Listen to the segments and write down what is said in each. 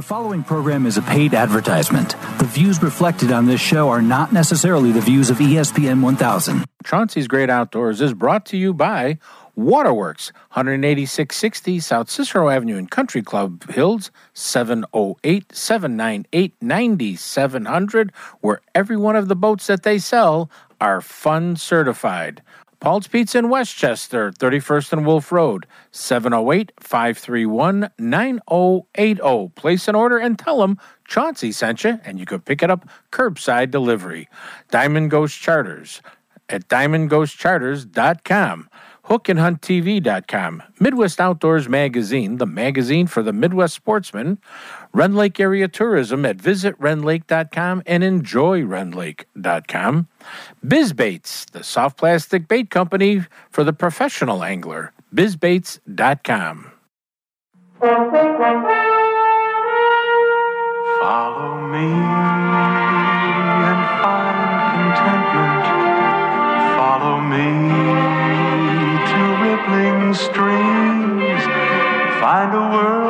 The following program is a paid advertisement. The views reflected on this show are not necessarily the views of ESPN 1000. Chauncey's Great Outdoors is brought to you by Waterworks, 18660 South Cicero Avenue in Country Club Hills, 708 798 9700, where every one of the boats that they sell are fun certified. Paul's Pizza in Westchester, 31st and Wolf Road, 708 531 9080. Place an order and tell them Chauncey sent you, and you could pick it up curbside delivery. Diamond Ghost Charters at diamondghostcharters.com. HookandHuntTV.com, Midwest Outdoors Magazine, the magazine for the Midwest sportsman, Rend Lake Area Tourism at visitrenlake.com and enjoyrenlake.com, BizBaits, the soft plastic bait company for the professional angler, bizbaits.com. Follow me and find contentment. Follow me to rippling streams. Find a world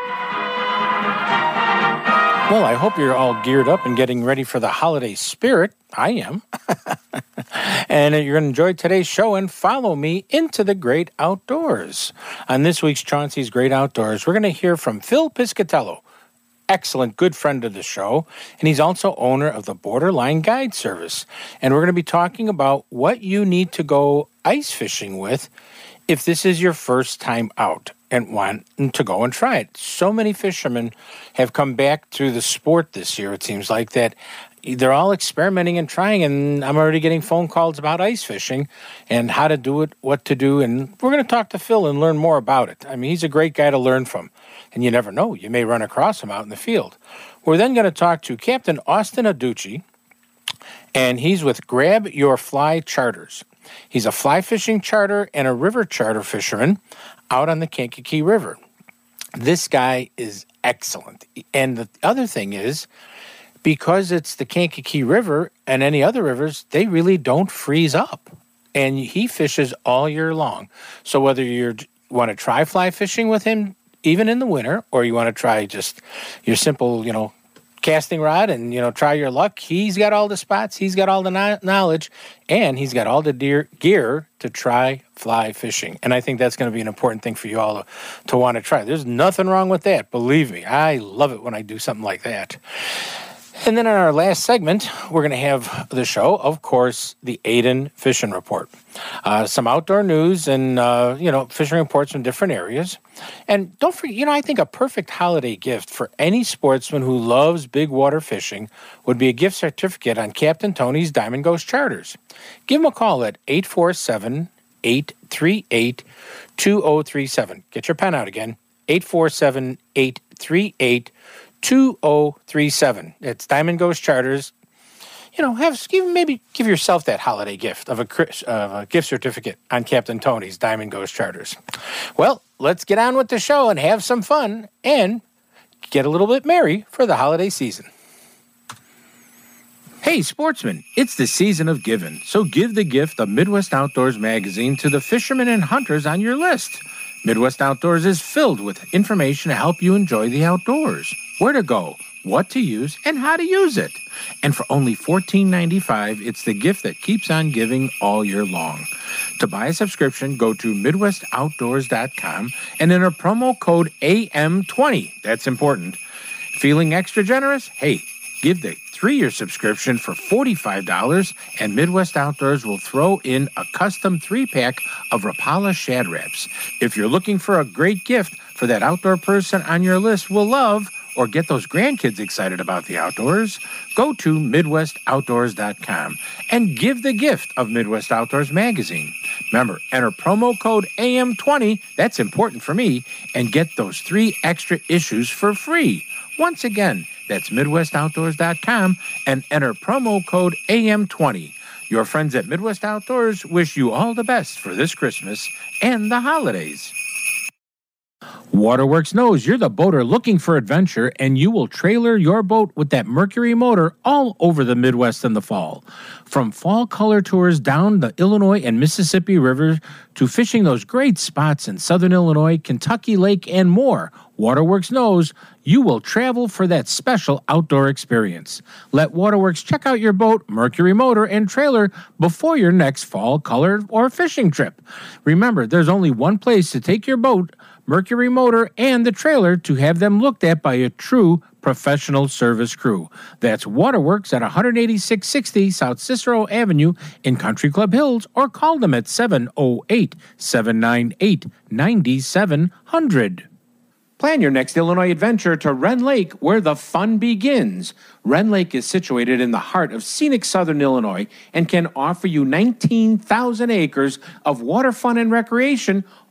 Well, I hope you're all geared up and getting ready for the holiday spirit. I am. and you're going to enjoy today's show and follow me into the great outdoors. On this week's Chauncey's Great Outdoors, we're going to hear from Phil Piscatello, excellent good friend of the show, and he's also owner of the Borderline Guide Service. And we're going to be talking about what you need to go ice fishing with if this is your first time out and want to go and try it. So many fishermen have come back to the sport this year, it seems like, that they're all experimenting and trying, and I'm already getting phone calls about ice fishing and how to do it, what to do, and we're going to talk to Phil and learn more about it. I mean, he's a great guy to learn from, and you never know, you may run across him out in the field. We're then going to talk to Captain Austin Aducci, and he's with Grab Your Fly Charters. He's a fly fishing charter and a river charter fisherman out on the Kankakee River. This guy is excellent. And the other thing is, because it's the Kankakee River and any other rivers, they really don't freeze up. And he fishes all year long. So whether you want to try fly fishing with him, even in the winter, or you want to try just your simple, you know, casting rod and you know try your luck. He's got all the spots he's got all the knowledge and he's got all the deer gear to try fly fishing. And i think that's going to be an important thing for you all to, to want to try. There's nothing wrong with that believe me. I love it when i do something like that and then in our last segment, we're going to have the show, of course, the Aiden Fishing Report. Uh, some outdoor news and, uh, you know, fishing reports from different areas. And don't forget, you know, I think a perfect holiday gift for any sportsman who loves big water fishing would be a gift certificate on Captain Tony's Diamond Ghost Charters. Give him a call at 847 838 2037. Get your pen out again 847 838 2037. It's Diamond Ghost Charters. You know, have even maybe give yourself that holiday gift of a, of a gift certificate on Captain Tony's Diamond Ghost Charters. Well, let's get on with the show and have some fun and get a little bit merry for the holiday season. Hey, sportsmen, it's the season of giving, so give the gift of Midwest Outdoors magazine to the fishermen and hunters on your list. Midwest Outdoors is filled with information to help you enjoy the outdoors, where to go, what to use, and how to use it. And for only $14.95, it's the gift that keeps on giving all year long. To buy a subscription, go to MidwestOutdoors.com and enter promo code AM20. That's important. Feeling extra generous? Hey, give the three year subscription for $45, and Midwest Outdoors will throw in a custom three pack of Rapala Shad Raps. If you're looking for a great gift for that outdoor person on your list will love, or get those grandkids excited about the outdoors, go to MidwestOutdoors.com and give the gift of Midwest Outdoors magazine. Remember, enter promo code AM20, that's important for me, and get those three extra issues for free. Once again, That's MidwestOutdoors.com and enter promo code AM20. Your friends at Midwest Outdoors wish you all the best for this Christmas and the holidays. Waterworks knows you're the boater looking for adventure, and you will trailer your boat with that Mercury motor all over the Midwest in the fall. From fall color tours down the Illinois and Mississippi rivers to fishing those great spots in southern Illinois, Kentucky Lake, and more, Waterworks knows you will travel for that special outdoor experience. Let Waterworks check out your boat, Mercury motor, and trailer before your next fall color or fishing trip. Remember, there's only one place to take your boat Mercury Motor, and the trailer to have them looked at by a true professional service crew. That's Waterworks at 18660 South Cicero Avenue in Country Club Hills, or call them at 708 798 9700. Plan your next Illinois adventure to Rend Lake, where the fun begins. Rend Lake is situated in the heart of scenic southern Illinois and can offer you 19,000 acres of water fun and recreation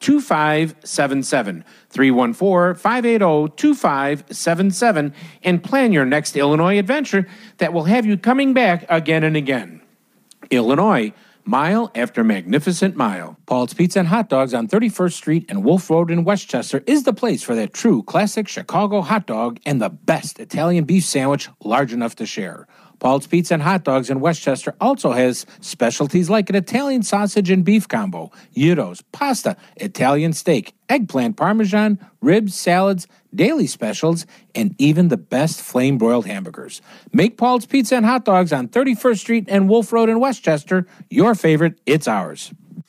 2577. 314 580 2577 and plan your next Illinois adventure that will have you coming back again and again. Illinois, mile after magnificent mile. Paul's Pizza and Hot Dogs on 31st Street and Wolf Road in Westchester is the place for that true classic Chicago hot dog and the best Italian beef sandwich large enough to share. Paul's Pizza and Hot Dogs in Westchester also has specialties like an Italian sausage and beef combo, gyros, pasta, Italian steak, eggplant parmesan, ribs, salads, daily specials, and even the best flame broiled hamburgers. Make Paul's Pizza and Hot Dogs on 31st Street and Wolf Road in Westchester your favorite. It's ours.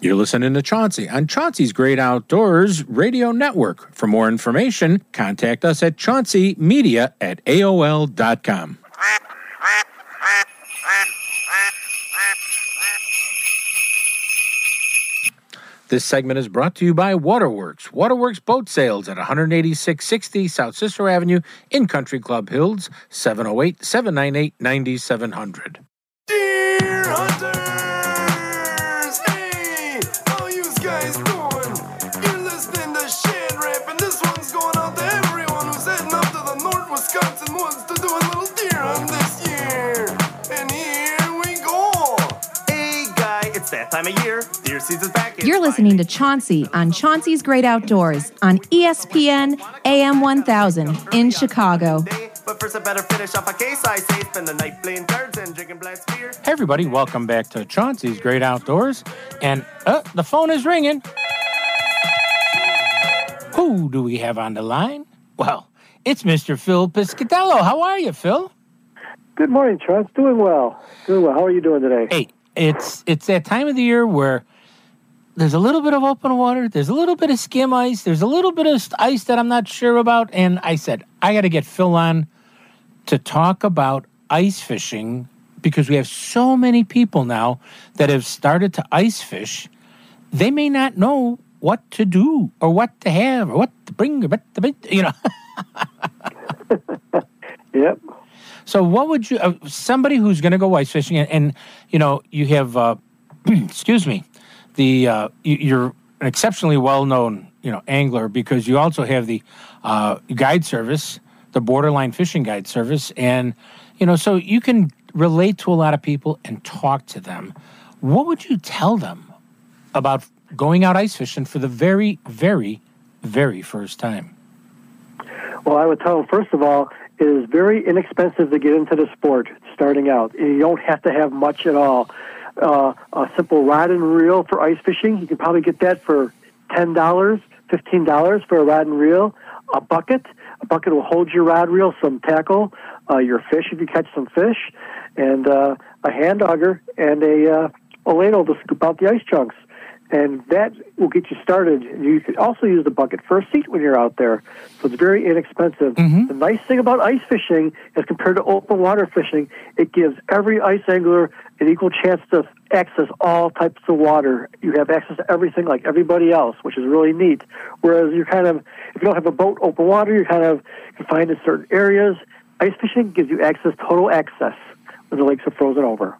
You're listening to Chauncey on Chauncey's Great Outdoors Radio Network. For more information, contact us at chaunceymedia at AOL.com. This segment is brought to you by Waterworks. Waterworks Boat Sales at 18660 South Cicero Avenue in Country Club Hills, 708 798 9700. Deer hunters! That time of year. Deer season's back. You're listening to Chauncey on Chauncey's Great Outdoors on ESPN AM 1000 in Chicago. But first, I better finish off a case I say. Spend the night playing cards and drinking blast beer. Hey, everybody, welcome back to Chauncey's Great Outdoors. And uh, the phone is ringing. Who do we have on the line? Well, it's Mr. Phil Piscatello. How are you, Phil? Good morning, Charles. Doing well. Doing well. How are you doing today? Hey, it's it's that time of the year where there's a little bit of open water, there's a little bit of skim ice, there's a little bit of ice that I'm not sure about, and I said I got to get Phil on to talk about ice fishing because we have so many people now that have started to ice fish. They may not know what to do or what to have or what to bring or what to you know. Yep. So, what would you, uh, somebody who's going to go ice fishing, and, and you know, you have, uh, excuse me, the uh, you, you're an exceptionally well-known, you know, angler because you also have the uh, guide service, the Borderline Fishing Guide Service, and you know, so you can relate to a lot of people and talk to them. What would you tell them about going out ice fishing for the very, very, very first time? Well, I would tell them, first of all, it is very inexpensive to get into the sport starting out. You don't have to have much at all. uh, a simple rod and reel for ice fishing. You can probably get that for ten dollars, fifteen dollars for a rod and reel. A bucket, a bucket will hold your rod reel, some tackle, uh, your fish if you catch some fish, and uh, a hand auger and a uh, a ladle to scoop out the ice chunks. And that will get you started. You can also use the bucket for a seat when you're out there, so it's very inexpensive. Mm-hmm. The nice thing about ice fishing, as compared to open water fishing, it gives every ice angler an equal chance to access all types of water. You have access to everything like everybody else, which is really neat. Whereas you're kind of, if you don't have a boat, open water, you're kind of confined to certain areas. Ice fishing gives you access, total access, when the lakes are frozen over.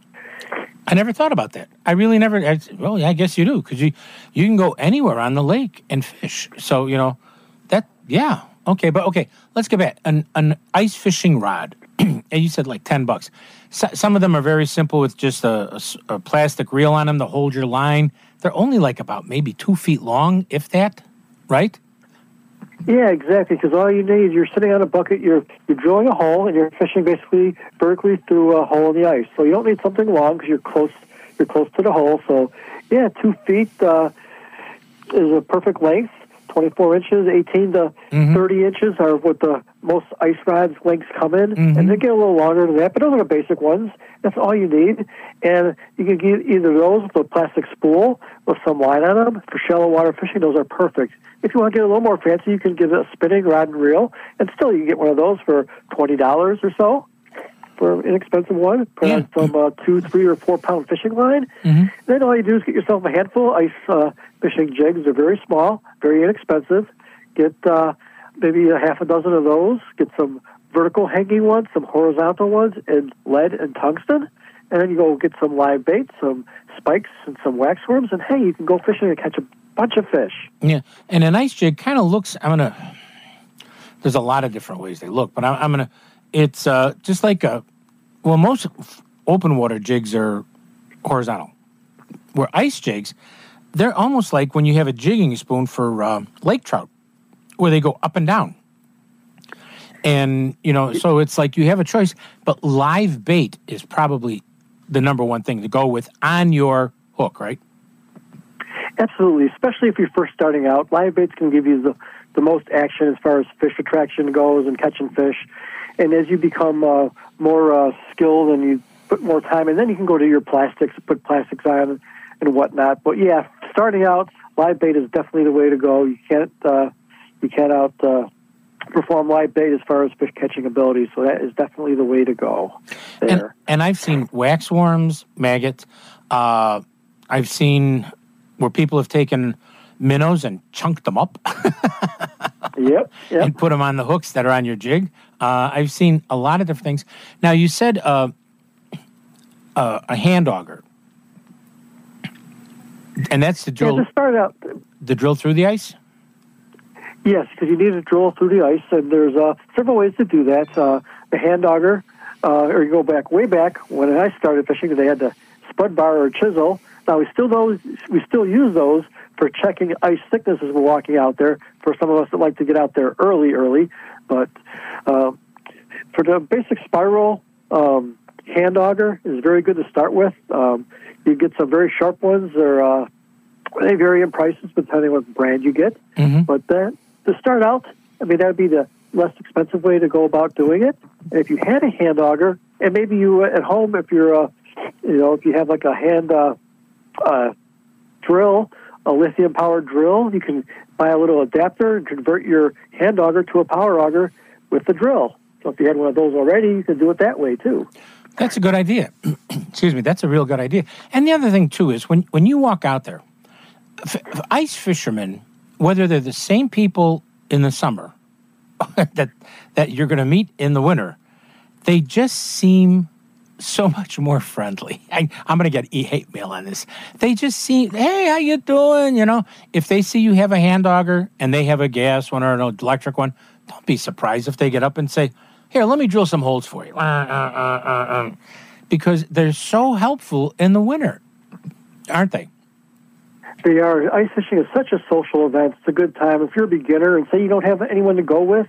I never thought about that. I really never. I, well, yeah, I guess you do because you you can go anywhere on the lake and fish. So you know that. Yeah. Okay. But okay. Let's get back. An an ice fishing rod. and you said like ten bucks. So, some of them are very simple with just a plastic reel on them to hold your line. They're only like about maybe two feet long, if that. Right. Yeah, exactly. Because all you need, you're sitting on a bucket, you're you're drilling a hole, and you're fishing basically vertically through a hole in the ice. So you don't need something long because you're close. You're close to the hole. So yeah, two feet uh, is a perfect length. 24 inches, 18 to mm-hmm. 30 inches are what the most ice rods lengths come in, mm-hmm. and they get a little longer than that. But those are the basic ones. That's all you need, and you can get either those with a plastic spool with some line on them for shallow water fishing. Those are perfect. If you want to get a little more fancy, you can get a spinning rod and reel, and still you can get one of those for twenty dollars or so for an inexpensive one. Put on some uh, two, three, or four pound fishing line. Then all you do is get yourself a handful of ice uh, fishing jigs. They're very small, very inexpensive. Get uh, maybe a half a dozen of those. Get some vertical hanging ones, some horizontal ones, in lead and tungsten. And then you go get some live bait, some spikes, and some wax worms. And hey, you can go fishing and catch a bunch of fish. Yeah, and an ice jig kind of looks. I'm gonna. There's a lot of different ways they look, but I'm, I'm gonna. It's uh, just like a. Well, most open water jigs are horizontal. Where ice jigs, they're almost like when you have a jigging spoon for uh, lake trout, where they go up and down. And you know, so it's like you have a choice, but live bait is probably the number one thing to go with on your hook, right? Absolutely, especially if you're first starting out. Live baits can give you the, the most action as far as fish attraction goes and catching fish. And as you become uh, more uh, skilled and you put more time, and then you can go to your plastics, put plastics on and whatnot. But yeah, starting out, live bait is definitely the way to go. You can't uh, you can't out uh, perform live bait as far as fish catching ability. So that is definitely the way to go. There. And, and I've seen wax worms, maggots. Uh, I've seen where people have taken minnows and chunked them up yep, yep. and put them on the hooks that are on your jig. Uh, I've seen a lot of different things. Now, you said uh, uh, a hand auger, and that's the Yeah, drill, to start out, the drill through the ice. Yes, because you need to drill through the ice, and there's uh, several ways to do that. Uh, the hand auger, uh, or you go back way back when I started fishing, because they had the spud bar or chisel. Now we still those we still use those for checking ice thickness as we're walking out there. For some of us that like to get out there early, early, but uh, for the basic spiral um, hand auger is very good to start with. Um, you get some very sharp ones. They're uh, they vary in prices depending on what brand you get. But that, to start out, I mean, that would be the less expensive way to go about doing it. And if you had a hand auger, and maybe you at home, if you're, uh, you know, if you have like a hand uh, uh, drill, a lithium powered drill, you can buy a little adapter and convert your hand auger to a power auger with the drill. So if you had one of those already, you can do it that way too. That's a good idea. Excuse me. That's a real good idea. And the other thing too is when when you walk out there, f- ice fishermen, whether they're the same people in the summer that that you're going to meet in the winter, they just seem so much more friendly. I, I'm going to get e hate mail on this. They just seem, hey, how you doing? You know, if they see you have a hand auger and they have a gas one or an electric one, don't be surprised if they get up and say, here, let me drill some holes for you. Uh, uh, uh. Because they're so helpful in the winter, aren't they? They are. Ice fishing is such a social event. It's a good time. If you're a beginner and say you don't have anyone to go with,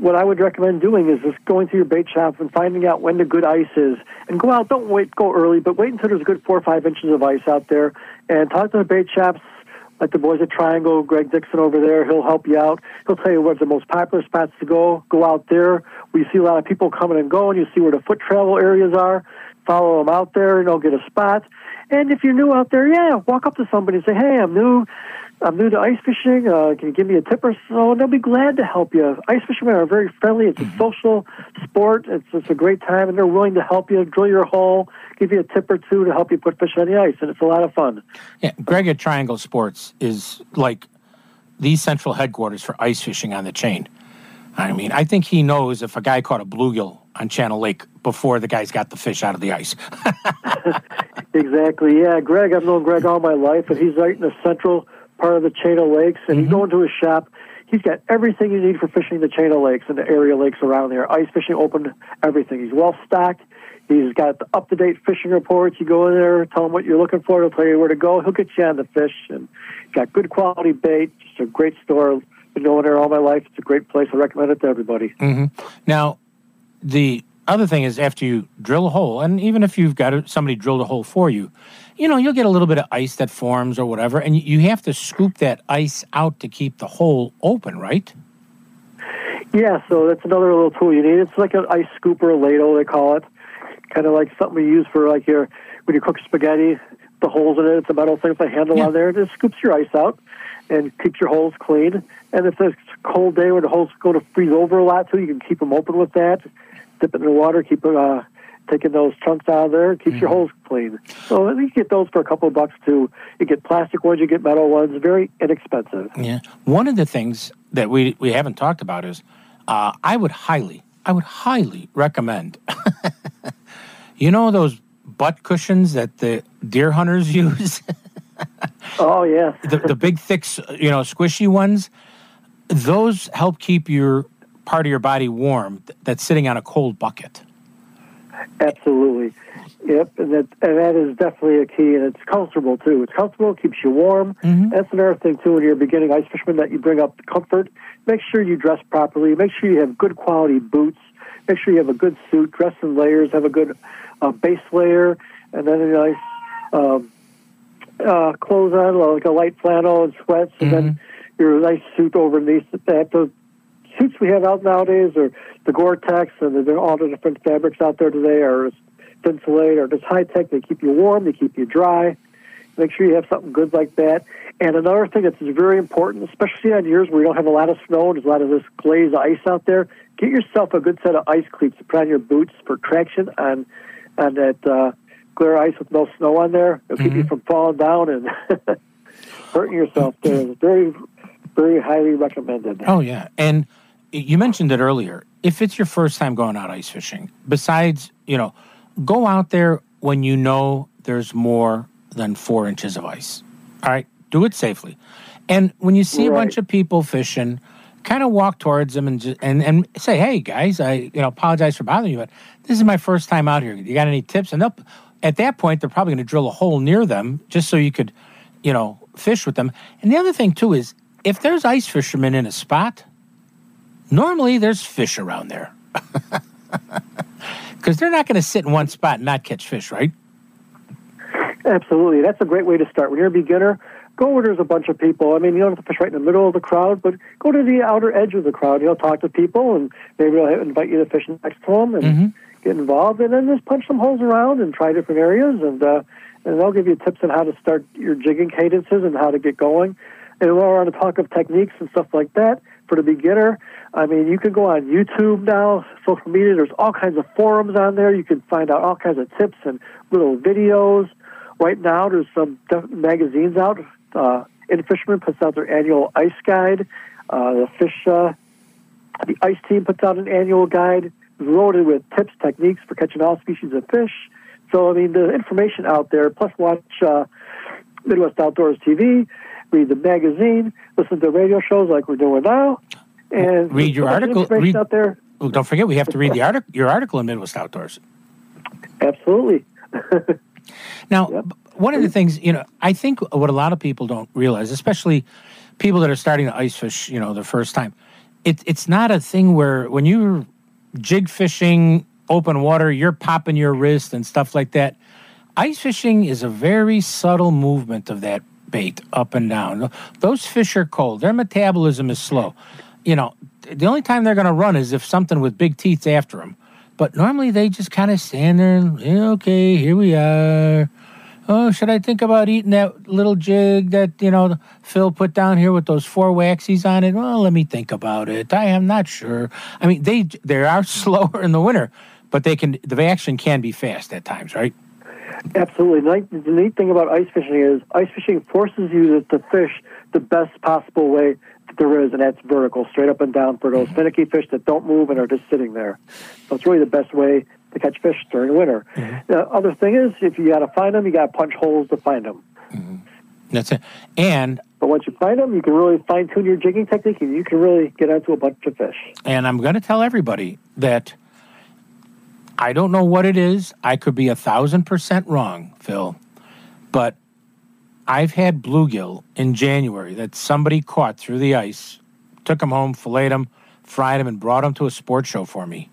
what I would recommend doing is just going to your bait shop and finding out when the good ice is, and go out. Don't wait, go early, but wait until there's a good four or five inches of ice out there, and talk to the bait shops. Like the boys at Triangle, Greg Dixon over there, he'll help you out. He'll tell you where the most popular spots to go. Go out there. We see a lot of people coming and going. You see where the foot travel areas are. Follow them out there, and they'll get a spot. And if you're new out there, yeah, walk up to somebody and say, "Hey, I'm new. I'm new to ice fishing. Uh, can you give me a tip or so?" And they'll be glad to help you. Ice fishermen are very friendly. It's a social sport. It's it's a great time, and they're willing to help you drill your hole, give you a tip or two to help you put fish on the ice, and it's a lot of fun. Yeah, Greg at Triangle Sports is like the central headquarters for ice fishing on the chain. I mean, I think he knows if a guy caught a bluegill on Channel Lake before the guy's got the fish out of the ice. Exactly. Yeah, Greg. I've known Greg all my life, and he's right in the central part of the chain of lakes. And you go into his shop, he's got everything you need for fishing the chain of lakes and the area lakes around there. Ice fishing, open, everything. He's well stocked. He's got the up to date fishing reports. You go in there, tell him what you're looking for. He'll tell you where to go. He'll get you on the fish, and he's got good quality bait. Just a great store. Been going there all my life. It's a great place. I recommend it to everybody. hmm Now, the other thing is after you drill a hole, and even if you've got somebody drilled a hole for you, you know, you'll get a little bit of ice that forms or whatever, and you have to scoop that ice out to keep the hole open, right? Yeah, so that's another little tool you need. It's like an ice scooper, ladle, they call it. Kind of like something you use for like your when you cook spaghetti. The holes in it, it's a metal thing with a handle on there. It just scoops your ice out and keeps your holes clean. And if it's a cold day where the holes go to freeze over a lot too, you can keep them open with that. Dip it in the water, keep it, uh, taking those chunks out of there, keeps your holes clean. So at least get those for a couple of bucks too. You get plastic ones, you get metal ones, very inexpensive. Yeah. One of the things that we we haven't talked about is uh, I would highly, I would highly recommend. you know those butt cushions that the deer hunters use. oh yeah. the the big thick, you know, squishy ones. Those help keep your part of your body warm that's sitting on a cold bucket. Absolutely. Yep, and that and that is definitely a key, and it's comfortable too. It's comfortable, keeps you warm. That's another thing too. When you're beginning ice fisherman, that you bring up comfort. Make sure you dress properly. Make sure you have good quality boots. Make sure you have a good suit. Dress in layers. Have a good uh, base layer, and then a nice um, uh, clothes on, like a light flannel and sweats, and then your nice suit overneath that. The suits we have out nowadays are the Gore-Tex, and they're all the different fabrics out there today are Thinsulate or just high tech. They keep you warm, they keep you dry. Make sure you have something good like that. And another thing that's very important, especially on years where you don't have a lot of snow, and there's a lot of this glazed ice out there. Get yourself a good set of ice cleats to put on your boots for traction on on that uh, clear ice with no snow on there. It'll keep you from falling down and hurting yourself. There, very, very highly recommended. Oh yeah, and you mentioned it earlier. If it's your first time going out ice fishing, besides you know, go out there when you know there's more than four inches of ice. All right, do it safely. And when you see a bunch of people fishing, kind of walk towards them and, ju- and and say, "Hey guys, I you know apologize for bothering you, but this is my first time out here. You got any tips?" And they'll, at that point, they're probably going to drill a hole near them just so you could, you know, fish with them. And the other thing too is if there's ice fishermen in a spot, normally there's fish around there. Because they're not going to sit in one spot and not catch fish, right? Absolutely. That's a great way to start. When you're a beginner, go where there's a bunch of people. I mean, you don't have to fish right in the middle of the crowd, but go to the outer edge of the crowd. You know, talk to people, and maybe they'll invite you to fish next to them and get involved. And then just punch some holes around and try different areas, and uh, and they'll give you tips on how to start your jigging cadences and how to get going. And while we're on the talk of techniques and stuff like that, for the beginner, I mean, you can go on YouTube now, social media. There's all kinds of forums on there. You can find out all kinds of tips and little videos. Right now, there's some magazines out. Uh, In-Fisherman puts out their annual ice guide. Uh, the fish, uh, the ice team puts out an annual guide loaded with tips, techniques for catching all species of fish. So, I mean, the information out there. Plus, watch uh, Midwest Outdoors TV, read the magazine, listen to radio shows like we're doing now, and Read your there's a bunch of article. Read, out there. Oh, don't forget, we have to read the article. Your article in Midwest Outdoors. Absolutely. Now, b- one of the things, you know, I think what a lot of people don't realize, especially people that are starting to ice fish, you know, the first time, it, it's not a thing where when you're jig fishing open water, you're popping your wrist and stuff like that. Ice fishing is a very subtle movement of that bait up and down. Those fish are cold. Their metabolism is slow. You know, the only time they're going to run is if something with big teeth after them. But normally they just kind of stand there and, okay, here we are. Oh, should I think about eating that little jig that, you know, Phil put down here with those four waxies on it? Well, let me think about it. I am not sure. I mean, they they are slower in the winter, but they can the action can be fast at times, right? Absolutely. The neat- thing about ice fishing is ice fishing forces you to, fish the best possible way there is, and that's vertical, straight up and down for those mm-hmm. finicky fish that don't move and are just sitting there. So it's really the best way to catch fish during winter. Mm-hmm. The other thing is, if you got to find them, you got to punch holes to find them. Mm-hmm. That's it. And But once you find them, you can really fine tune your jigging technique, and you can really get onto a bunch of fish. And I'm going to tell everybody that I don't know what it is. I could be a thousand percent wrong, Phil, but I've had bluegill in January that somebody caught through the ice, took them home, filleted them, fried them, and brought them to a sports show for me.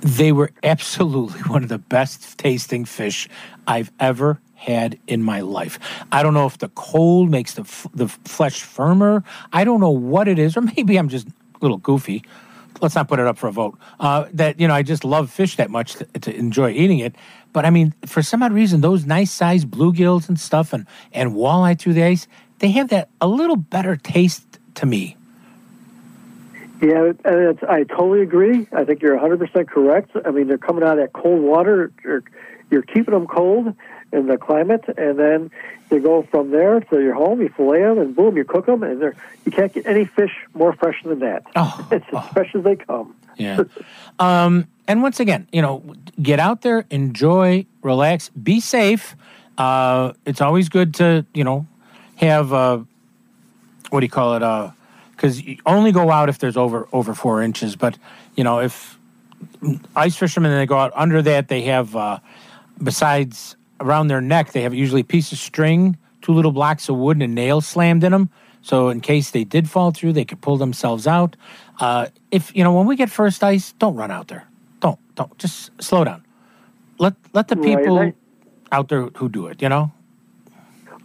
They were absolutely one of the best tasting fish I've ever had in my life. I don't know if the cold makes the f- the flesh firmer. I don't know what it is, or maybe I'm just a little goofy. Let's not put it up for a vote. Uh, that you know, I just love fish that much to, to enjoy eating it. But I mean, for some odd reason, those nice sized bluegills and stuff, and and walleye through the ice, they have that a little better taste to me. Yeah, I totally agree. I think you're 100% correct. I mean, they're coming out of that cold water. You're, you're keeping them cold in the climate, and then they go from there to your home. You fillet them, and boom, you cook them, and you can't get any fish more fresh than that. Oh, it's as fresh as they come. Yeah. um, and once again, you know, get out there, enjoy, relax, be safe. Uh, it's always good to, you know, have uh, what do you call it? Because you only go out if there's over over four inches. But you know, if ice fishermen they go out under that, they have uh, besides around their neck, they have usually a piece of string, two little blocks of wood, and a nail slammed in them. So in case they did fall through, they could pull themselves out. Uh, if you know when we get first ice, don't run out there. Don't don't just slow down. Let let the people and out there who do it. You know.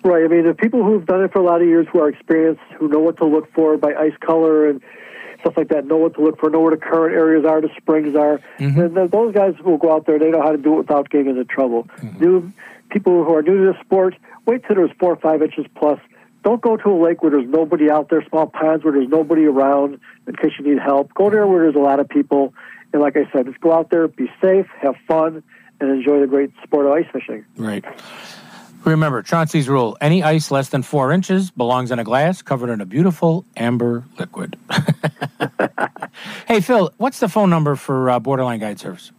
Right. I mean, the people who've done it for a lot of years, who are experienced, who know what to look for by ice color and stuff like that, know what to look for, know where the current areas are, the springs are. Mm-hmm. And then those guys will go out there. They know how to do it without getting into trouble. Mm-hmm. New people who are new to the sport, wait till there's four or five inches plus. Don't go to a lake where there's nobody out there, small ponds where there's nobody around in case you need help. Go there where there's a lot of people. And like I said, just go out there, be safe, have fun, and enjoy the great sport of ice fishing. Right. Remember, Chauncey's rule any ice less than four inches belongs in a glass covered in a beautiful amber liquid. hey, Phil, what's the phone number for uh, Borderline Guide Service?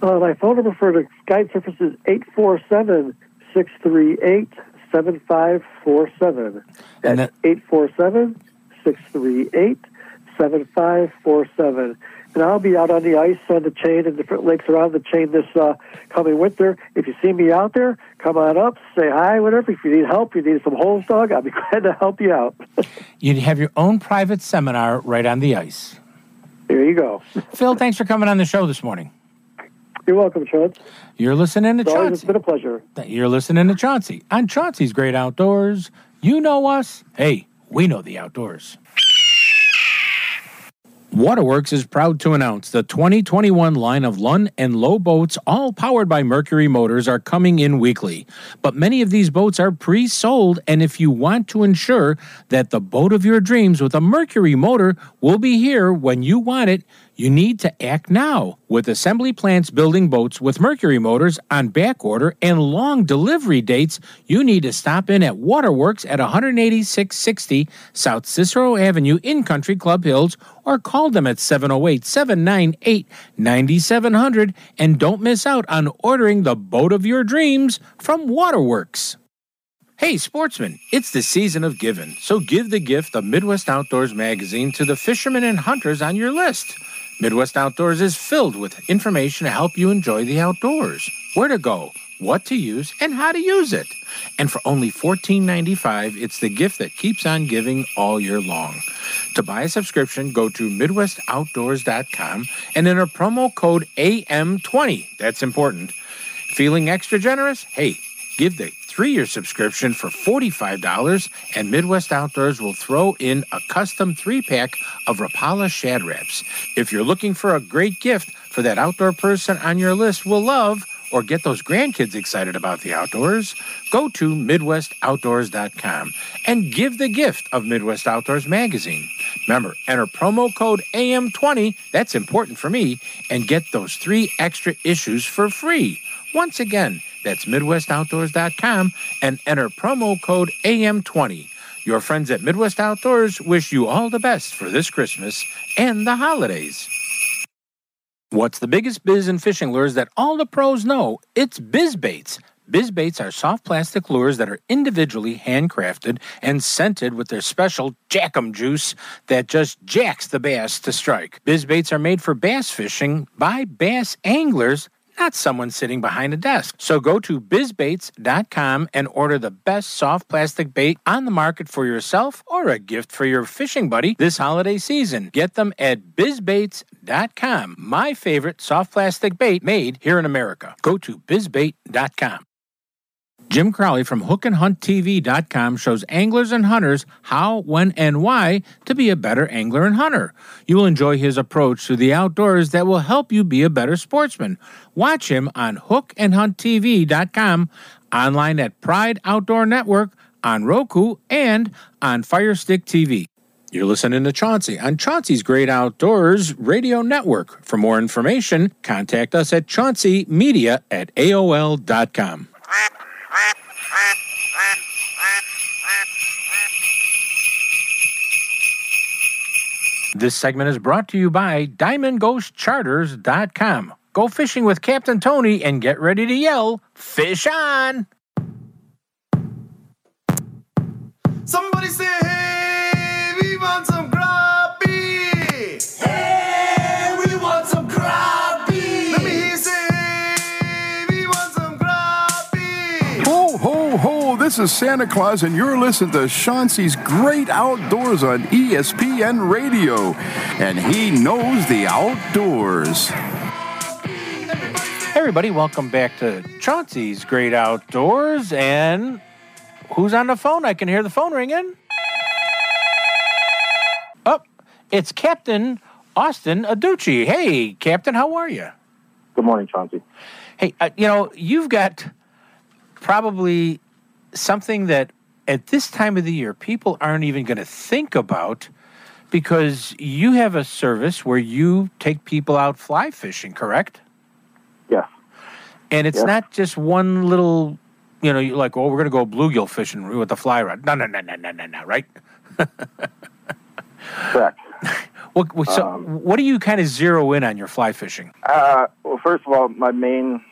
Uh, my phone number for the guide service is 847 638 7547. And That's 847 638 7547. And I'll be out on the ice on the chain and different lakes around the chain this uh, coming winter. If you see me out there, come on up, say hi, whatever. If you need help, you need some holes dug, I'll be glad to help you out. You'd have your own private seminar right on the ice. There you go. Phil, thanks for coming on the show this morning. You're welcome, Chauncey. You're listening to It's Chauncey. been a pleasure. You're listening to Chauncey on Chauncey's Great Outdoors. You know us. Hey, we know the outdoors. Waterworks is proud to announce the 2021 line of Lund and Lowe boats, all powered by Mercury motors, are coming in weekly. But many of these boats are pre sold, and if you want to ensure that the boat of your dreams with a Mercury motor will be here when you want it, you need to act now. With assembly plants building boats with Mercury motors on back order and long delivery dates, you need to stop in at Waterworks at 18660 South Cicero Avenue in Country Club Hills or call them at 708 798 9700 and don't miss out on ordering the boat of your dreams from Waterworks. Hey, sportsmen, it's the season of giving, so give the gift of Midwest Outdoors magazine to the fishermen and hunters on your list. Midwest Outdoors is filled with information to help you enjoy the outdoors, where to go, what to use, and how to use it. And for only $14.95, it's the gift that keeps on giving all year long. To buy a subscription, go to MidwestOutdoors.com and enter promo code AM20. That's important. Feeling extra generous? Hey, give the three year subscription for $45, and Midwest Outdoors will throw in a custom three pack of Rapala Shad Raps. If you're looking for a great gift for that outdoor person on your list will love, or get those grandkids excited about the outdoors, go to MidwestOutdoors.com and give the gift of Midwest Outdoors magazine. Remember, enter promo code AM20, that's important for me, and get those three extra issues for free. Once again, that's MidwestOutdoors.com and enter promo code AM20. Your friends at Midwest Outdoors wish you all the best for this Christmas and the holidays. What's the biggest biz in fishing lures that all the pros know? It's biz baits. Biz baits are soft plastic lures that are individually handcrafted and scented with their special jackum juice that just jacks the bass to strike. Biz baits are made for bass fishing by bass anglers not someone sitting behind a desk. So go to bizbaits.com and order the best soft plastic bait on the market for yourself or a gift for your fishing buddy this holiday season. Get them at bizbaits.com. My favorite soft plastic bait made here in America. Go to bizbait.com. Jim Crowley from hookandhunttv.com shows anglers and hunters how, when, and why to be a better angler and hunter. You will enjoy his approach to the outdoors that will help you be a better sportsman. Watch him on hookandhunttv.com, online at Pride Outdoor Network, on Roku, and on Firestick TV. You're listening to Chauncey on Chauncey's Great Outdoors Radio Network. For more information, contact us at chaunceymedia at AOL.com. This segment is brought to you by DiamondGhostCharters.com. Go fishing with Captain Tony and get ready to yell, Fish on! Somebody say, hey, is Santa Claus, and you're listening to Chauncey's Great Outdoors on ESPN Radio. And he knows the outdoors. Hey everybody, welcome back to Chauncey's Great Outdoors. And who's on the phone? I can hear the phone ringing. Oh, it's Captain Austin Aducci. Hey, Captain, how are you? Good morning, Chauncey. Hey, uh, you know, you've got probably something that at this time of the year people aren't even going to think about because you have a service where you take people out fly fishing, correct? Yes. And it's Yes. not just one little, you know, like, oh, we're going to go bluegill fishing with the fly rod. No, no, no, no, no, no, no, right? Correct. What, so, Um, what do you kind of zero in on your fly fishing? Uh, well, first of all, my main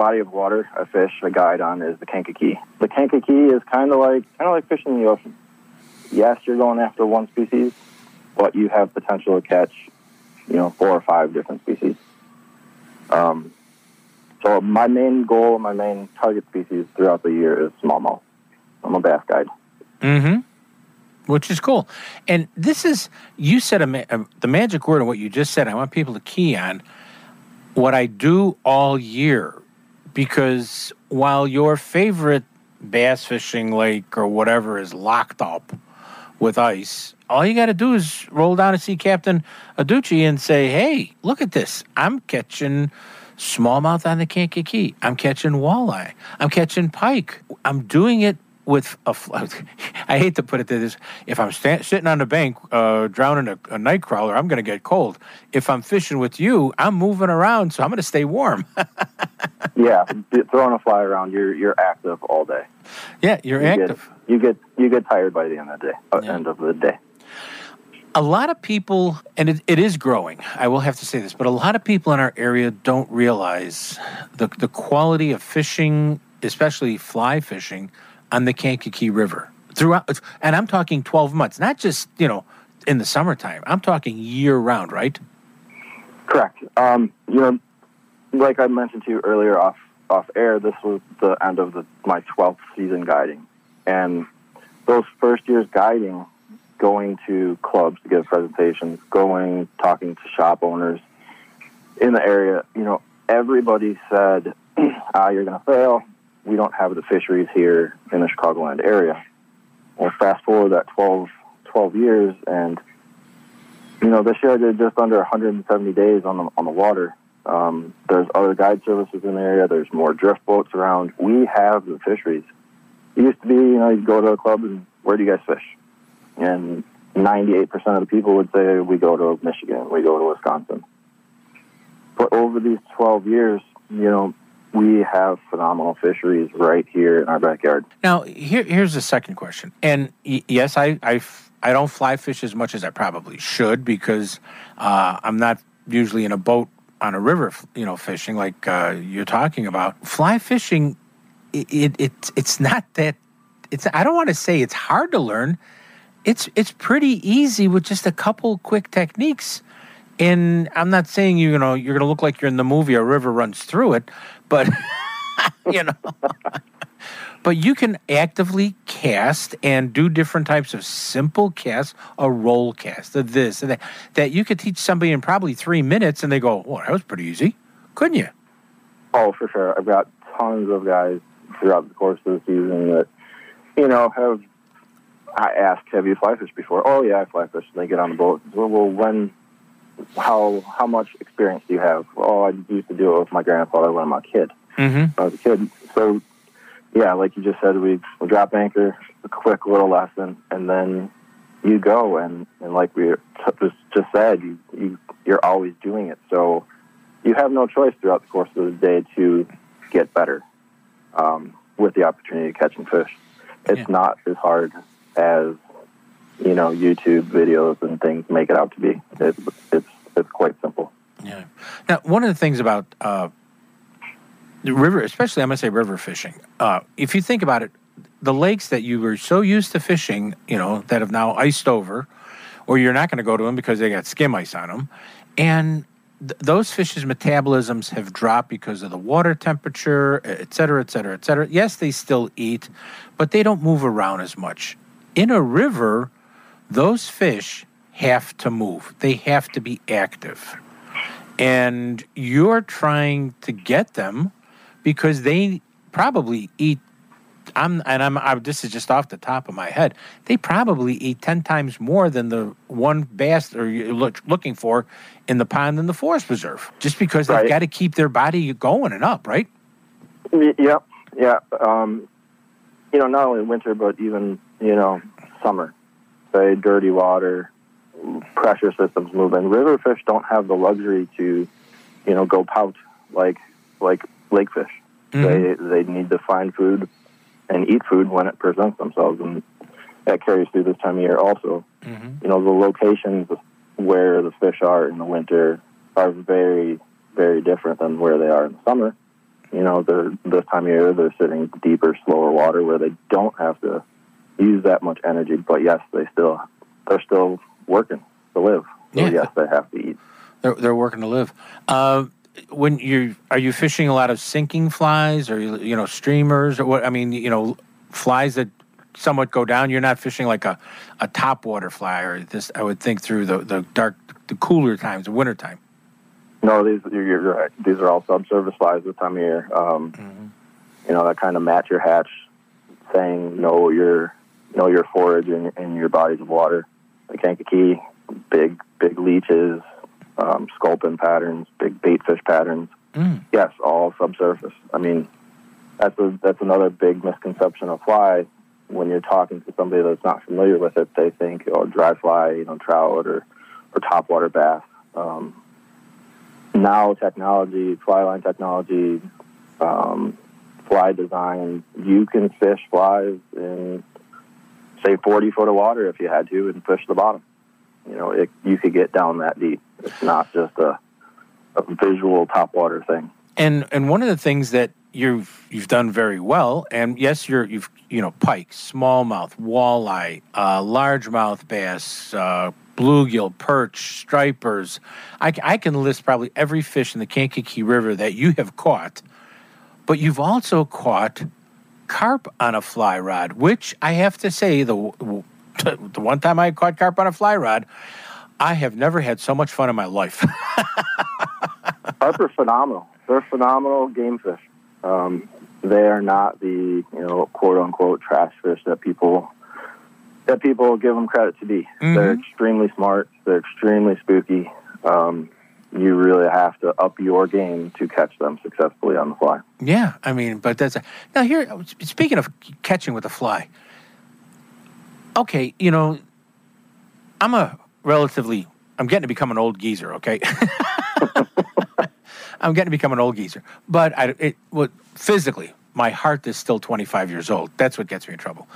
body of water I fish, a guide on, is the Kankakee. The Kankakee is kind of like kind of like fishing in the ocean. Yes, you're going after one species, but you have potential to catch, you know, four or five different species. Um, so my main goal, my main target species throughout the year is smallmouth. I'm a bass guide. Mm-hmm. Which is cool. And this is, you said a, uh, the magic word of what you just said. I want people to key on what I do all year because while your favorite bass fishing lake or whatever is locked up with ice, all you got to do is roll down and see Captain Aducci and say, hey, look at this. I'm catching smallmouth on the Kankakee. I'm catching walleye. I'm catching pike. I'm doing it with a. I hate to put it this. If I'm sta- sitting on the bank uh, drowning a, a night crawler, I'm going to get cold. If I'm fishing with you, I'm moving around, so I'm going to stay warm. yeah, throwing a fly around, you're you're active all day. yeah, you're you active. Get, you get you get tired by the end of the day. Uh, End of the day. a lot of people, and it, it is growing, I will have to say this, but a lot of people in our area don't realize the, the quality of fishing, especially fly fishing, on the Kankakee River. Throughout, and I'm talking 12 months, not just, you know, in the summertime. I'm talking year round, right? Correct. Um, you know, like I mentioned to you earlier off off air, this was the end of the, my 12th season guiding, and those first years guiding, going to clubs to give presentations, going talking to shop owners in the area, you know, everybody said, "Ah, you're going to fail. We don't have the fisheries here in the Chicagoland area." Well, fast forward that 12, 12 years, and you know, this year I did just under 170 days on the on the water. Um, there's other guide services in the area. There's more drift boats around. We have the fisheries. It used to be, you know, you'd go to a club and where do you guys fish? And 98% of the people would say we go to Michigan, we go to Wisconsin. But over these 12 years, you know, we have phenomenal fisheries right here in our backyard. Now, here, here's the second question. And y- yes, I, I, f- I don't fly fish as much as I probably should because uh, I'm not usually in a boat on a river, you know, fishing like uh, you're talking about. Fly fishing, it, it, it it's not that. It's I don't want to say it's hard to learn. It's it's pretty easy with just a couple quick techniques. And I'm not saying you know you're going to look like you're in the movie a river runs through it, but you know but you can actively cast and do different types of simple casts, a roll cast, a this and that, that you could teach somebody in probably three minutes and they go, well, that was pretty easy. Couldn't you? Oh, for sure. I've got tons of guys throughout the course of the season that, you know, have. I asked, have you fly fished before? Oh, yeah, I fly fished. And they get on the boat. Well, well, when, how, how much experience do you have? Oh, I used to do it with my grandfather when I'm a kid. Mm-hmm. I was a kid. So, yeah, like you just said, we, we drop anchor, a quick little lesson, and then you go. And, and like we just, just said, you, you, you're always doing it. So you have no choice throughout the course of the day to get better um, with the opportunity of catching fish. It's not as hard as, you know, YouTube videos and things make it out to be. It's, it's, it's quite simple. Yeah. Now, one of the things about uh, the river, especially I'm going to say river fishing, uh, if you think about it, the lakes that you were so used to fishing, you know, that have now iced over, or you're not going to go to them because they got skim ice on them, and th- those fish's metabolisms have dropped because of the water temperature, et cetera, et cetera, et cetera. Yes, they still eat, but they don't move around as much. In a river, those fish have to move. They have to be active. And you're trying to get them because they probably eat I'm and I'm, i this is just off the top of my head. They probably eat 10 times more than the one bass or you're look, looking for in the pond in the forest preserve just because they've Right. got to keep their body going and up, right? Y- Yep, yeah. Um, you know, not only winter, but even you know, summer. Say dirty water, pressure systems moving. River fish don't have the luxury to, you know, go pout like like lake fish. They they need to find food and eat food when it presents themselves, and that carries through this time of year also. You know, the locations where the fish are in the winter are very very different than where they are in the summer. You know, they're this time of year they're sitting deeper, slower water where they don't have to use that much energy. But yes, they still they're still working to live. So Yeah. yes, they have to eat. They're, they're working to live. Uh, when you are you fishing a lot of sinking flies or you you know streamers or what? I mean, you know, flies that somewhat go down. You're not fishing like a, a top water fly or this. I would think through the, the dark, the cooler times, the winter time. No, these you're, you're right. These are all subsurface flies this time of year. Um, You know that kind of match your hatch, saying know your know your forage and, and your bodies of water. The kankakee, big big leeches, um, sculpin patterns, big bait fish patterns. Mm. Yes, all subsurface. I mean, that's a, that's another big misconception of fly. When you're talking to somebody that's not familiar with it, they think oh dry fly, you know, trout or or topwater bass. Um, now technology, fly line technology, um, fly design, you can fish flies in say 40 foot of water if you had to and fish the bottom. You know, it, you could get down that deep. It's not just a, a visual topwater thing. And and one of the things that you've you've done very well, and yes, you're you've you know pike, smallmouth, walleye, uh, largemouth bass, uh, bluegill, perch, stripers. I can list probably every fish in the Kankakee River that you have caught, but you've also caught carp on a fly rod, which I have to say the the one time I caught carp on a fly rod, I have never had so much fun in my life. Carp are phenomenal. They're phenomenal game fish. Um, they are not the you know quote unquote trash fish that people that people give them credit to be. They're extremely smart. They're extremely spooky. Um, you really have to up your game to catch them successfully on the fly. yeah, I mean, but that's now here. Speaking of catching with a fly, okay, you know, I'm a relatively. I'm getting to become an old geezer. Okay. I'm getting to become an old geezer, but I, it, what physically, my heart is still 25 years old. That's what gets me in trouble.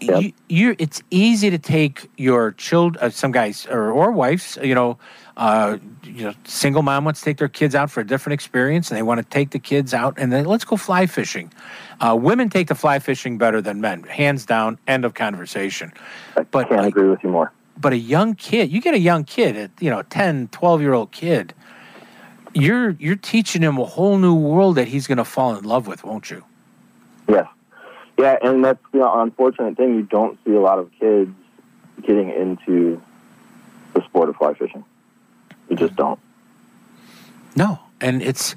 You, you, it's easy to take your child, uh, some guys or, or wives, you know, uh, you know, single mom wants to take their kids out for a different experience, and they want to take the kids out and then let's go fly fishing. Uh, women take the fly fishing better than men, hands down. End of conversation. But Can't agree with you more. but a young kid you get a young kid at you know 10 12 year old kid you're you're teaching him a whole new world that he's going to fall in love with won't you Yeah, Yeah, and that's the unfortunate thing. You don't see a lot of kids getting into the sport of fly fishing. You just mm-hmm. don't. no and it's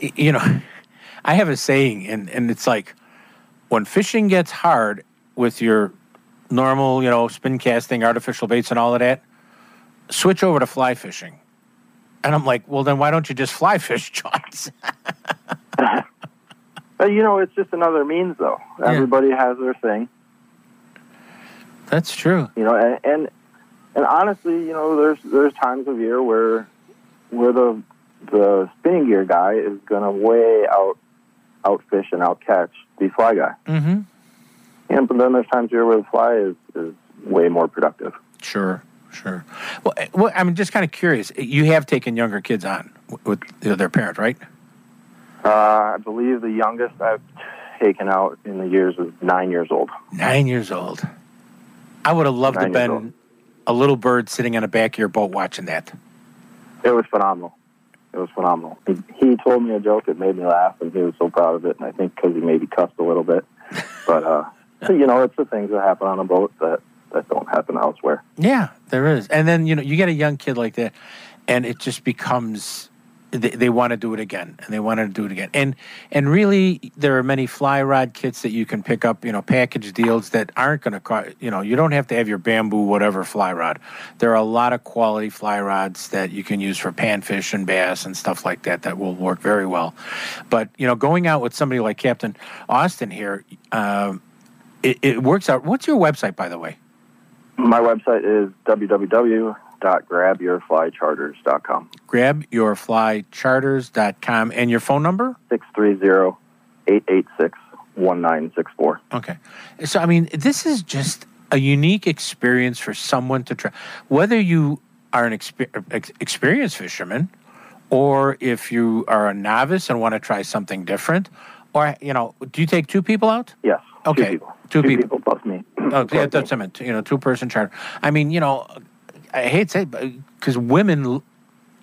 you know i have a saying and and it's like when fishing gets hard with your normal you know spin casting artificial baits and all of that switch over to fly fishing and i'm like well then why don't you just fly fish But, you know, it's just another means, though. Everybody has their thing. that's true You know, and, and and honestly, you know, there's there's times of year where where the the spinning gear guy is going to way out outfish and outcatch the fly guy. mm-hmm And but then there's times of year where the fly is is way more productive. Sure, sure. Well, eh, well I'm just kind of curious. You have taken younger kids on with you know, their parent, right? Uh, I believe the youngest I've taken out in the years is nine years old. Nine years old. I would have loved to have Nine years been. A little bird sitting on the back of your boat watching that. It was phenomenal. It was phenomenal. He, he told me a joke that made me laugh, and he was so proud of it. And I think because he maybe cussed a little bit, but uh, you know, it's the things that happen on a boat that that don't happen elsewhere. Yeah, there is. And then you know you get a young kid like that, and it just becomes they, they want to do it again, and they want to do it again. And and really, there are many fly rod kits that you can pick up. You know, package deals that aren't going to cost. You know, you don't have to have your bamboo whatever fly rod. There are a lot of quality fly rods that you can use for panfish and bass and stuff like that that will work very well. But you know, going out with somebody like Captain Austin here. Um, it, it works out. What's your website, by the way? My website is www.grabyourflycharters.com. grabyourflycharters.com and your phone number 630-886-1964. okay so i mean this is just a unique experience for someone to try whether you are an exper- ex- experienced fisherman or if you are a novice and want to try something different or you know do you take two people out Yes. okay Two people. two Two people. people plus me. Oh, yeah, that's what I meant. You know, two person charter. I mean, you know, I hate to say because uh, women,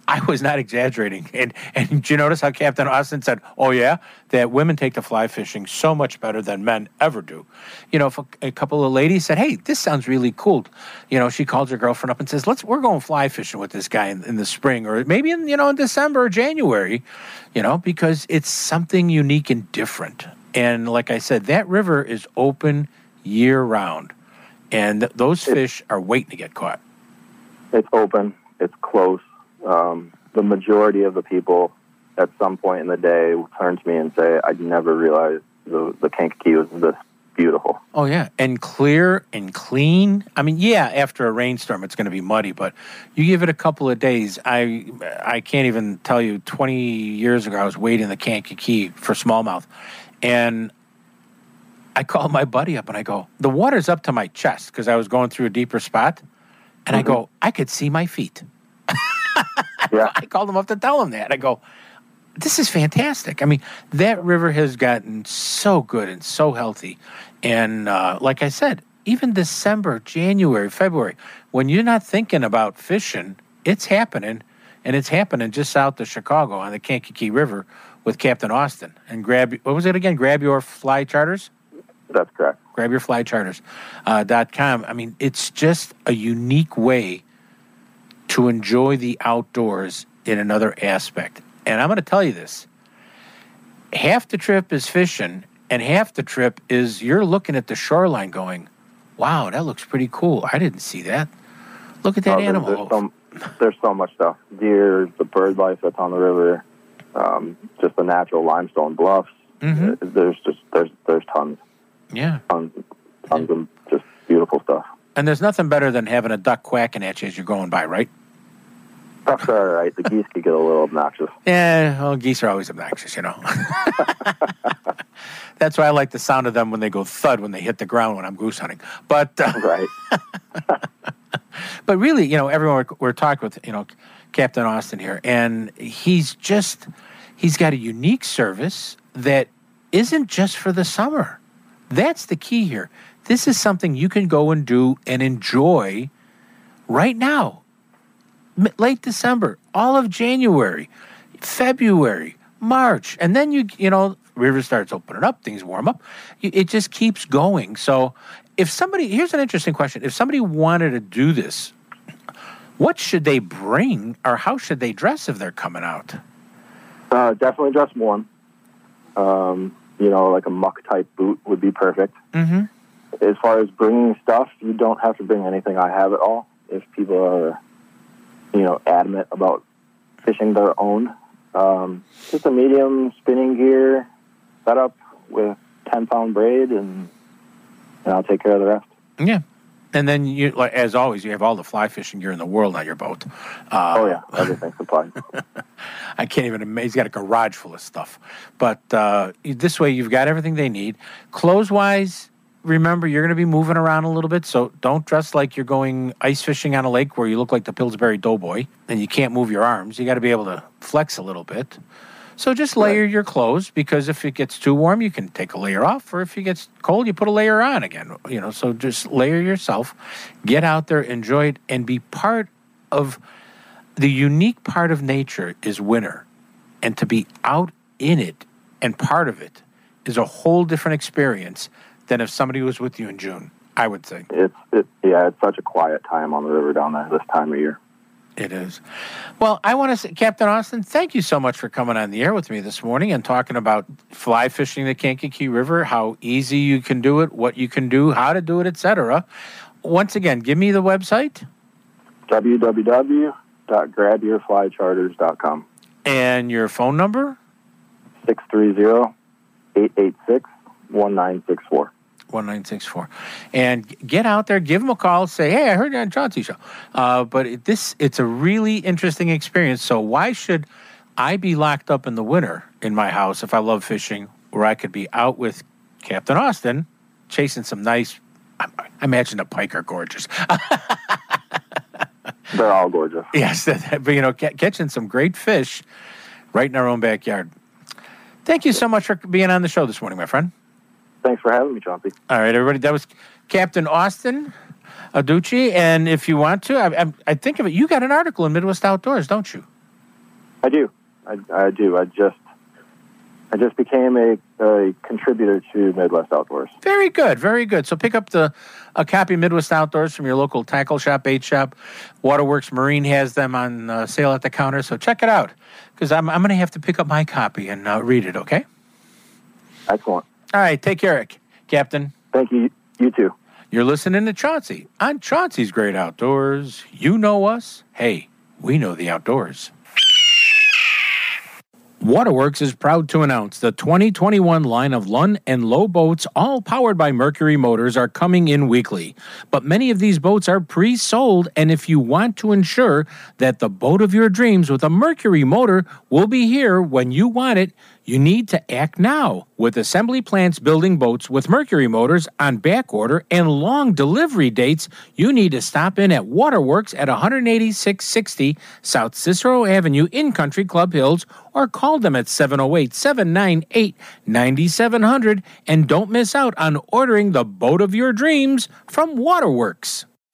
I was not exaggerating. And, and did you notice how Captain Austin said, oh, yeah, that women take to fly fishing so much better than men ever do. You know, if a, a couple of ladies said, hey, this sounds really cool, you know, she calls her girlfriend up and says, let's, we're going fly fishing with this guy in, in the spring or maybe in, you know, in December or January, you know, because it's something unique and different. And like I said, that river is open year round. And th- those fish are waiting to get caught. It's open. It's close. Um, the majority of the people at some point in the day will turn to me and say, I never realized the, the Kankakee was this beautiful. Oh yeah, and clear and clean. I mean, yeah, after a rainstorm, it's going to be muddy, but you give it a couple of days. I I can't even tell you. Twenty years ago, I was wading the Kankakee for smallmouth, and I called my buddy up and I go, "The water's up to my chest because I was going through a deeper spot," and I go, "I could see my feet." Yeah. I called him up to tell him that. I go, this is fantastic. I mean, that river has gotten so good and so healthy. And uh, like I said, even December, January, February, when you're not thinking about fishing, it's happening. And it's happening just south of Chicago on the Kankakee River with Captain Austin. And grab, what was it again? Grab your fly charters? That's correct. Grabyourflycharters uh, dot com. I mean, it's just a unique way to enjoy the outdoors in another aspect. And I'm going to tell you this half the trip is fishing, and half the trip is you're looking at the shoreline going, wow, that looks pretty cool. I didn't see that. Look at that Oh, there's- animal. There's so, there's so much stuff. Deer, the bird life that's on the river, um, just the natural limestone bluffs. Mhm. Uh, There's just there's there's tons, Yeah. tons, tons of just beautiful stuff. And there's nothing better than having a duck quacking at you as you're going by, right? That's all right. The geese could get a little obnoxious. Yeah, well, geese are always obnoxious, you know. That's why I like the sound of them when they go thud when they hit the ground when I'm goose hunting. But uh, right. but really, you know, everyone we're, we're talking with, you know, Captain Austin here, and he's just he's got a unique service that isn't just for the summer. That's the key here. This is something you can go and do and enjoy right now. Late December, all of January, February, March, and then you you know river starts opening up, things warm up. It just keeps going. So, if somebody here's an interesting question: if somebody wanted to do this, what should they bring, or how should they dress if they're coming out? Uh, definitely dress warm. Um, you know, like a muck type boot would be perfect. Mm-hmm. As far as bringing stuff, you don't have to bring anything. I have it all. If people are, you know, adamant about fishing their own, um, just a medium spinning gear setup with ten pound braid, and, and I'll take care of the rest. Yeah. And then you, like as always, you have all the fly fishing gear in the world on your boat. Uh, oh yeah, everything's supplied. I can't even imagine. He's got a garage full of stuff. But uh, this way, you've got everything they need. Clothes wise, remember, you're going to be moving around a little bit. So don't dress like you're going ice fishing on a lake where you look like the Pillsbury Doughboy and you can't move your arms. You got to be able to flex a little bit. So just layer your clothes because if it gets too warm, you can take a layer off, or if it gets cold, you put a layer on again. You know, so just layer yourself, get out there, enjoy it, and be part of the unique part of nature is winter, and to be out in it and part of it is a whole different experience than if somebody was with you in June. I would think It's it, yeah, it's such a quiet time on the river down there this time of year. It is. Well, I want to say, Captain Austin, thank you so much for coming on the air with me this morning and talking about fly fishing the Kankakee River, how easy you can do it, what you can do, how to do it, etc. Once again, give me the website www.grabyourflycharters.com. and your phone number. 630-886-1964. 1964 and get out there give them a call say hey i heard you on chauncey show uh, but it, this it's a really interesting experience. So why should i be locked up in the winter in my house if i love fishing where i could be out with captain austin chasing some nice i, I imagine the pike are gorgeous. They're all gorgeous. yes but you know ca- catching some great fish right in our own backyard. Thank you so much for being on the show this morning my friend Thanks for having me, Chauncey. All right, everybody. That was Captain Austin Aducci. And if you want to, I, I, I think of it. You got an article in Midwest Outdoors, don't you? I do. I, I do. I just I just became a, a contributor to Midwest Outdoors. Very good, very good. So pick up the a copy of Midwest Outdoors from your local tackle shop, bait shop. Waterworks Marine has them on uh, sale at the counter. So check it out because I'm I'm going to have to pick up my copy and uh, read it. Okay. Excellent. All right. Take care, Captain. Thank you. You too. You're listening to Chauncey on Chauncey's Great Outdoors. You know us. Hey, we know the outdoors. Waterworks is proud to announce the 2021 line of Lund and Lowe boats, all powered by Mercury motors, are coming in weekly. But many of these boats are pre sold, and if you want to ensure that the boat of your dreams with a Mercury motor will be here when you want it, you need to act now. With assembly plants building boats with Mercury motors on back order and long delivery dates, you need to stop in at Waterworks at 18660 South Cicero Avenue in Country Club Hills or call them at 708 798 9700 and don't miss out on ordering the boat of your dreams from Waterworks.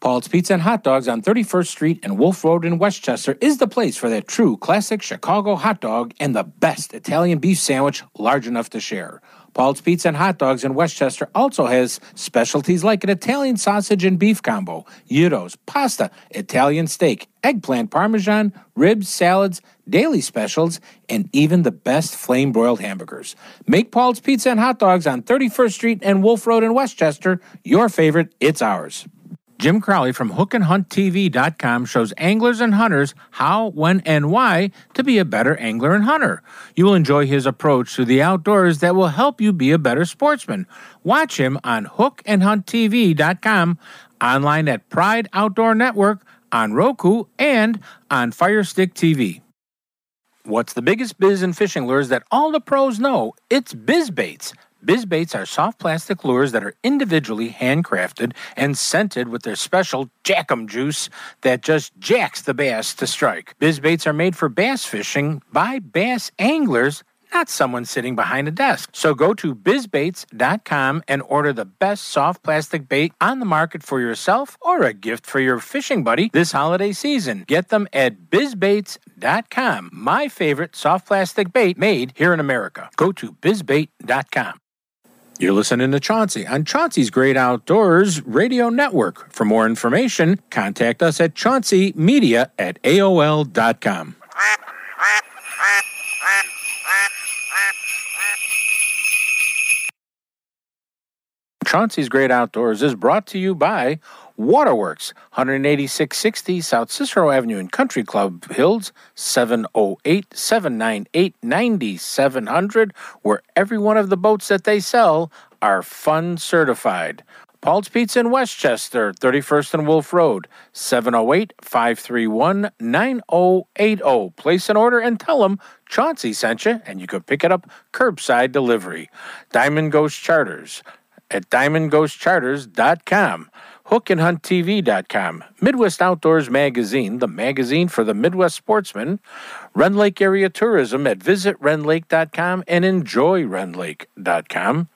Paul's Pizza and Hot Dogs on 31st Street and Wolf Road in Westchester is the place for that true classic Chicago hot dog and the best Italian beef sandwich large enough to share. Paul's Pizza and Hot Dogs in Westchester also has specialties like an Italian sausage and beef combo, gyros, pasta, Italian steak, eggplant parmesan, ribs, salads, daily specials, and even the best flame broiled hamburgers. Make Paul's Pizza and Hot Dogs on 31st Street and Wolf Road in Westchester your favorite. It's ours. Jim Crowley from hookandhunttv.com shows anglers and hunters how, when, and why to be a better angler and hunter. You will enjoy his approach to the outdoors that will help you be a better sportsman. Watch him on hookandhunttv.com, online at Pride Outdoor Network, on Roku, and on Firestick TV. What's the biggest biz in fishing lures that all the pros know? It's BizBaits. BizBaits are soft plastic lures that are individually handcrafted and scented with their special jackum juice that just jacks the bass to strike. BizBaits are made for bass fishing by bass anglers not someone sitting behind a desk. So go to bizbaits.com and order the best soft plastic bait on the market for yourself or a gift for your fishing buddy this holiday season. Get them at bizbaits.com. My favorite soft plastic bait made here in America. Go to bizbait.com. You're listening to Chauncey on Chauncey's Great Outdoors Radio Network. For more information, contact us at chaunceymedia at AOL.com. Chauncey's Great Outdoors is brought to you by Waterworks, 18660 South Cicero Avenue in Country Club Hills, 708 798 9700, where every one of the boats that they sell are fun certified. Paul's Pizza in Westchester, 31st and Wolf Road, 708 531 9080. Place an order and tell them Chauncey sent you, and you could pick it up curbside delivery. Diamond Ghost Charters at diamondghostcharters.com, hookandhunttv.com, Midwest Outdoors Magazine, the magazine for the Midwest sportsman, Rend Lake Area Tourism at visitrendlake.com and enjoyrendlake.com,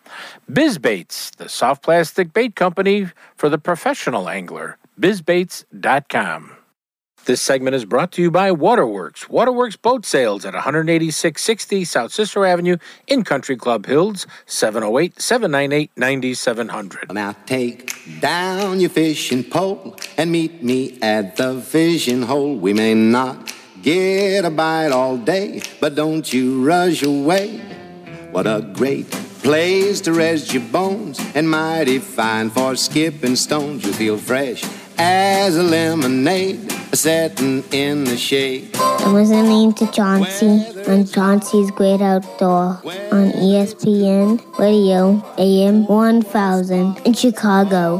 BizBaits, the soft plastic bait company for the professional angler, bizbaits.com. This segment is brought to you by Waterworks. Waterworks Boat Sales at 18660 South Cicero Avenue in Country Club Hills, 708 798 9700. Now take down your fishing pole and meet me at the fishing hole. We may not get a bite all day, but don't you rush away. What a great place to rest your bones and mighty fine for skipping stones. You feel fresh as a lemonade setting in the shade. I'm listening to Chauncey on Chauncey's Great Outdoor on ESPN Radio AM 1000 in Chicago.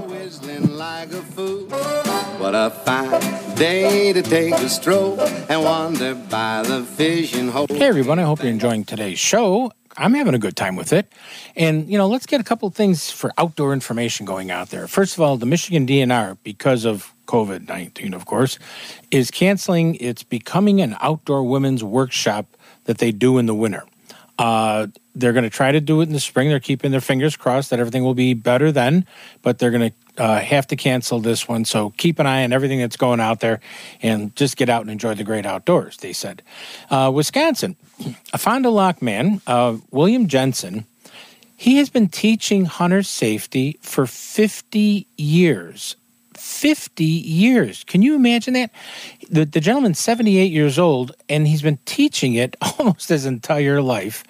What a fine day to take a stroll and wander by the fishing hole. Hey everyone, I hope you're enjoying today's show. I'm having a good time with it. And, you know, let's get a couple things for outdoor information going out there. First of all, the Michigan DNR, because of COVID 19, of course, is canceling its Becoming an Outdoor Women's Workshop that they do in the winter. Uh, they're going to try to do it in the spring. They're keeping their fingers crossed that everything will be better then, but they're going to uh, have to cancel this one. So keep an eye on everything that's going out there and just get out and enjoy the great outdoors, they said. Uh, Wisconsin, a Fond du Lac man, uh, William Jensen, he has been teaching hunter safety for 50 years. 50 years. Can you imagine that? The, the gentleman's 78 years old and he's been teaching it almost his entire life.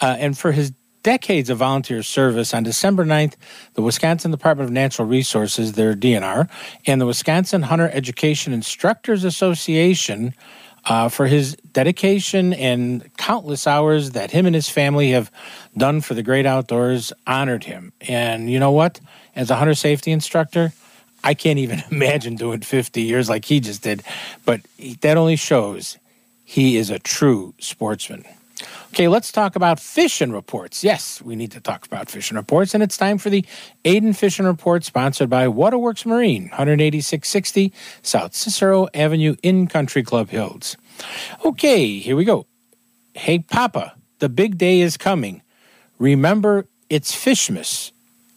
Uh, and for his decades of volunteer service, on December 9th, the Wisconsin Department of Natural Resources, their DNR, and the Wisconsin Hunter Education Instructors Association uh, for his dedication and countless hours that him and his family have done for the great outdoors honored him. And you know what? As a hunter safety instructor, I can't even imagine doing 50 years like he just did. But that only shows he is a true sportsman. Okay, let's talk about fishing reports. Yes, we need to talk about fishing reports, and it's time for the Aiden Fishing Report, sponsored by Waterworks Marine, 18660 South Cicero Avenue in Country Club Hills. Okay, here we go. Hey, Papa, the big day is coming. Remember, it's Fishmas,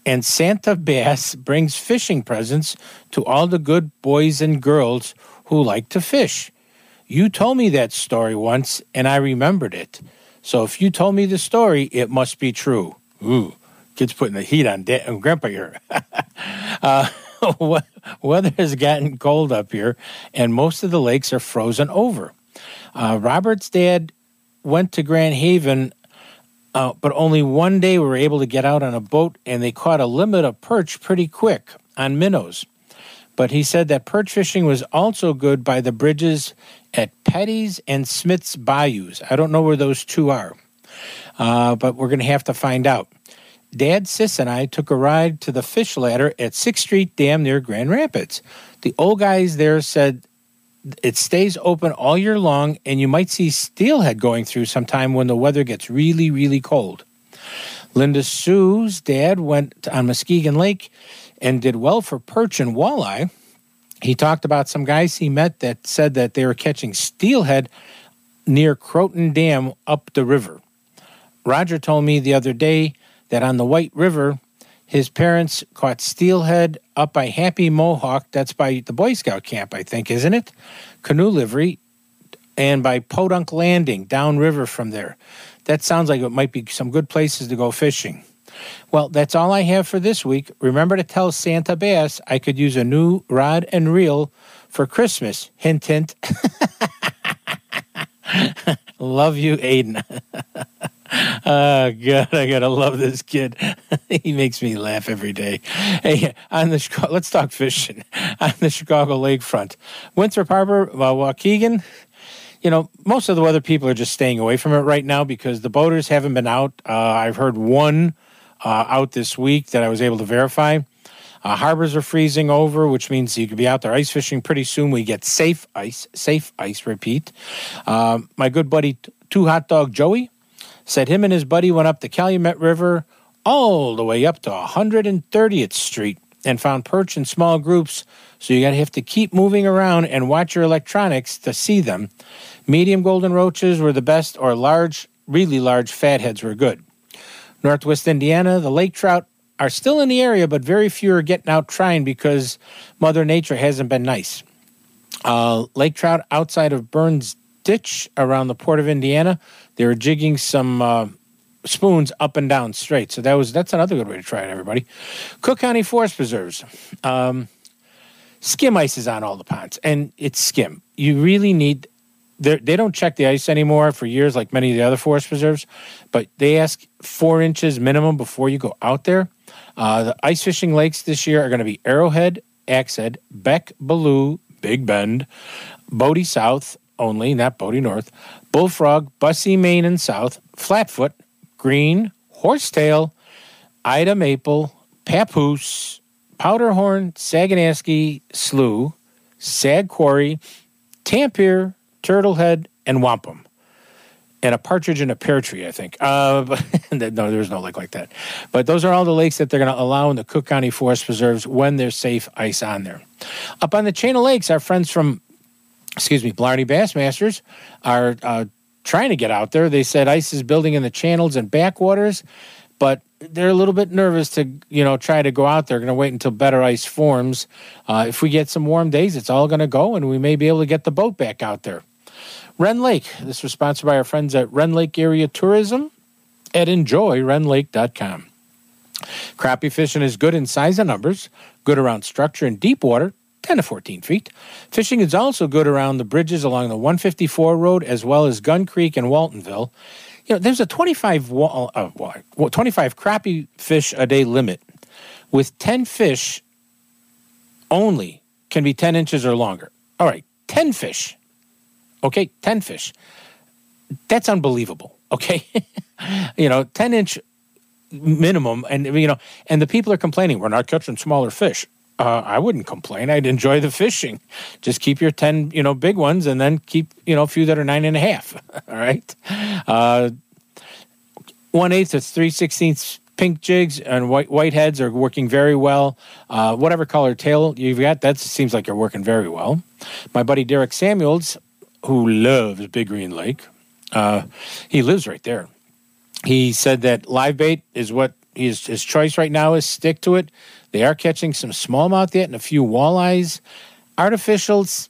and Santa Bass brings fishing presents to all the good boys and girls who like to fish. You told me that story once, and I remembered it. So if you told me the story, it must be true. Ooh, kids putting the heat on, da- Grandpa here. uh, weather has gotten cold up here, and most of the lakes are frozen over. Uh, Robert's dad went to Grand Haven, uh, but only one day we were able to get out on a boat, and they caught a limit of perch pretty quick on minnows. But he said that perch fishing was also good by the bridges at Petty's and Smith's Bayous. I don't know where those two are, uh, but we're going to have to find out. Dad, Sis, and I took a ride to the fish ladder at 6th Street Dam near Grand Rapids. The old guys there said it stays open all year long, and you might see steelhead going through sometime when the weather gets really, really cold. Linda Sue's dad went on Muskegon Lake and did well for perch and walleye. He talked about some guys he met that said that they were catching steelhead near Croton Dam up the river. Roger told me the other day that on the White River, his parents caught steelhead up by Happy Mohawk. That's by the Boy Scout camp, I think, isn't it? Canoe livery, and by Podunk Landing downriver from there. That sounds like it might be some good places to go fishing. Well, that's all I have for this week. Remember to tell Santa Bass I could use a new rod and reel for Christmas. Hint, hint. Love you, Aiden. oh, God, I gotta love this kid. he makes me laugh every day. Hey, on the let's talk fishing on the Chicago lakefront. Winthrop Harbor, uh, Waukegan. You know, most of the weather people are just staying away from it right now because the boaters haven't been out. Uh, I've heard one uh, out this week that I was able to verify. Uh, harbors are freezing over, which means you could be out there ice fishing pretty soon. We get safe ice, safe ice. Repeat. Uh, my good buddy, Two Hot Dog Joey, said him and his buddy went up the Calumet River all the way up to 130th Street and found perch in small groups. So you got to have to keep moving around and watch your electronics to see them. Medium golden roaches were the best, or large, really large fatheads were good. Northwest Indiana, the lake trout are still in the area, but very few are getting out trying because Mother Nature hasn't been nice. Uh, lake trout outside of Burns Ditch around the port of Indiana, they were jigging some uh, spoons up and down straight. So that was that's another good way to try it, everybody. Cook County Forest Preserves. Um, skim ice is on all the ponds, and it's skim. You really need they're- don't check the ice anymore for years, like many of the other forest preserves, but they ask four inches minimum before you go out there. Uh, the ice fishing lakes this year are going to be Arrowhead, Axehead, Beck, Belleau, Big Bend, Bodie South only, not Bodie North, Bullfrog, Busse, Maine and South, Flatfoot, Green, Horsetail, Ida Maple, Papoose, Powderhorn, Saganashkee, Slough, Sag Quarry, Tampier, Turtlehead, and Wampum. And a partridge in a pear tree, I think. Uh, no, there's no lake like that. But those are all the lakes that they're going to allow in the Cook County Forest Preserves when there's safe ice on there. Up on the chain of lakes, our friends from, excuse me, Blarney Bassmasters are uh, trying to get out there. They said ice is building in the channels and backwaters, but they're a little bit nervous to, you know, try to go out there. Going to wait until better ice forms. Uh, if we get some warm days, it's all going to go, and we may be able to get the boat back out there. Rend Lake. This was sponsored by our friends at Rend Lake Area Tourism at enjoyrendlake.com. Crappie fishing is good in size and numbers, good around structure in deep water, 10 to 14 feet. Fishing is also good around the bridges along the 154 road as well as Gun Creek and Waltonville. you know, there's a 25 wall, uh, well, 25 crappie fish a day limit, with 10 fish only can be 10 inches or longer. All right, 10 fish. Okay, 10 fish. That's unbelievable. Okay, you know, 10 inch minimum, and you know, and the people are complaining we're not catching smaller fish. Uh, I wouldn't complain. I'd enjoy the fishing. Just keep your ten, you know, big ones, and then keep, you know, a few that are nine and a half. All right. Uh, one eighth to three sixteenths pink jigs and white whiteheads are working very well. Uh, whatever color tail you've got, that seems like you're working very well. My buddy Derek Samuels, who loves Big Green Lake, uh, he lives right there. He said that live bait is what his, his choice right now is stick to it. They are catching some smallmouth yet and a few walleyes. Artificials,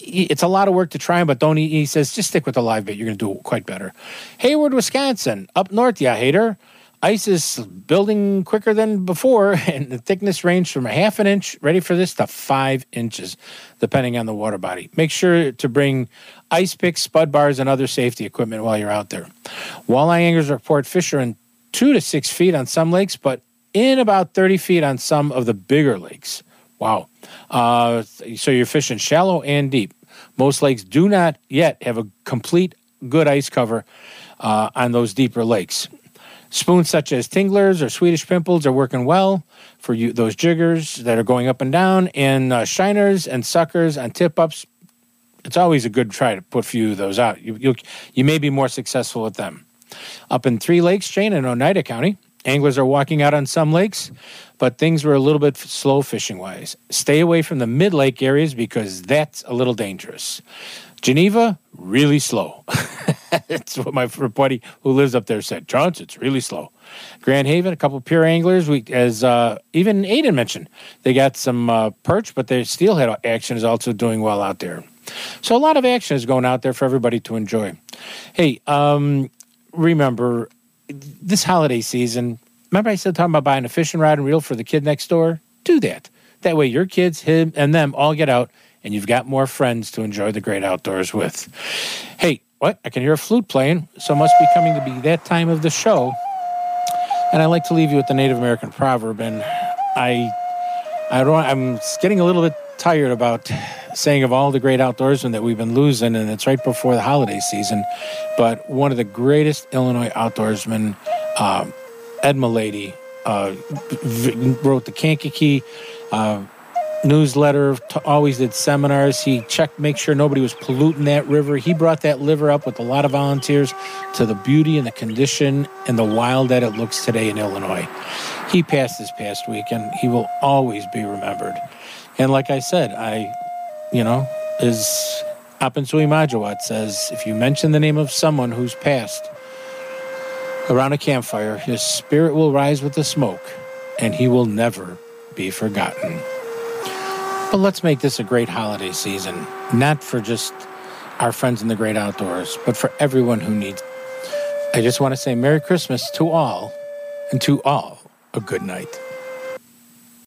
it's a lot of work to try them, but don't he, he says just stick with the live bait. You're going to do quite better. Hayward, Wisconsin, up north, yeah, hater. Ice is building quicker than before, and the thickness range from a half an inch, ready for this, to five inches, depending on the water body. Make sure to bring ice picks, spud bars, and other safety equipment while you're out there. Walleye anglers report fish are in two to six feet on some lakes, but in about 30 feet on some of the bigger lakes. Wow. Uh, so you're fishing shallow and deep. Most lakes do not yet have a complete good ice cover uh, on those deeper lakes. Spoons such as Tinglers or Swedish Pimples are working well for you those jiggers that are going up and down, and uh, shiners and suckers on tip ups. It's always a good try to put a few of those out. You you you may be more successful with them. Up in Three Lakes chain in Oneida County, anglers are walking out on some lakes, but things were a little bit slow fishing wise. Stay away from the mid lake areas because that's a little dangerous. Geneva, really slow. That's what my buddy who lives up there said. Johnson, it's really slow. Grand Haven, a couple pure anglers. We, as uh, even Aiden mentioned, they got some uh, perch, but their steelhead action is also doing well out there. So a lot of action is going out there for everybody to enjoy. Hey, um, remember this holiday season. Remember I said talking about buying a fishing rod and reel for the kid next door. Do that. That way, your kids, him, and them all get out, and you've got more friends to enjoy the great outdoors with. Hey, what? I can hear a flute playing, so must be coming to be that time of the show. And I like to leave you with the Native American proverb, and I, I don't. I'm getting a little bit tired about saying of all the great outdoorsmen that we've been losing, and it's right before the holiday season. But one of the greatest Illinois outdoorsmen, uh, Ed Milady, uh, wrote the Kankakee. Uh, newsletter, t- always did seminars. He checked, make sure nobody was polluting that river. He brought that river up with a lot of volunteers to the beauty and the condition and the wild that it looks today in Illinois. He passed this past week and he will always be remembered. And like I said, I, you know, is Apensui Majawat says, if you mention the name of someone who's passed around a campfire, his spirit will rise with the smoke and he will never be forgotten. But let's make this a great holiday season, not for just our friends in the great outdoors, but for everyone who needs. I just want to say Merry Christmas to all, and to all a good night.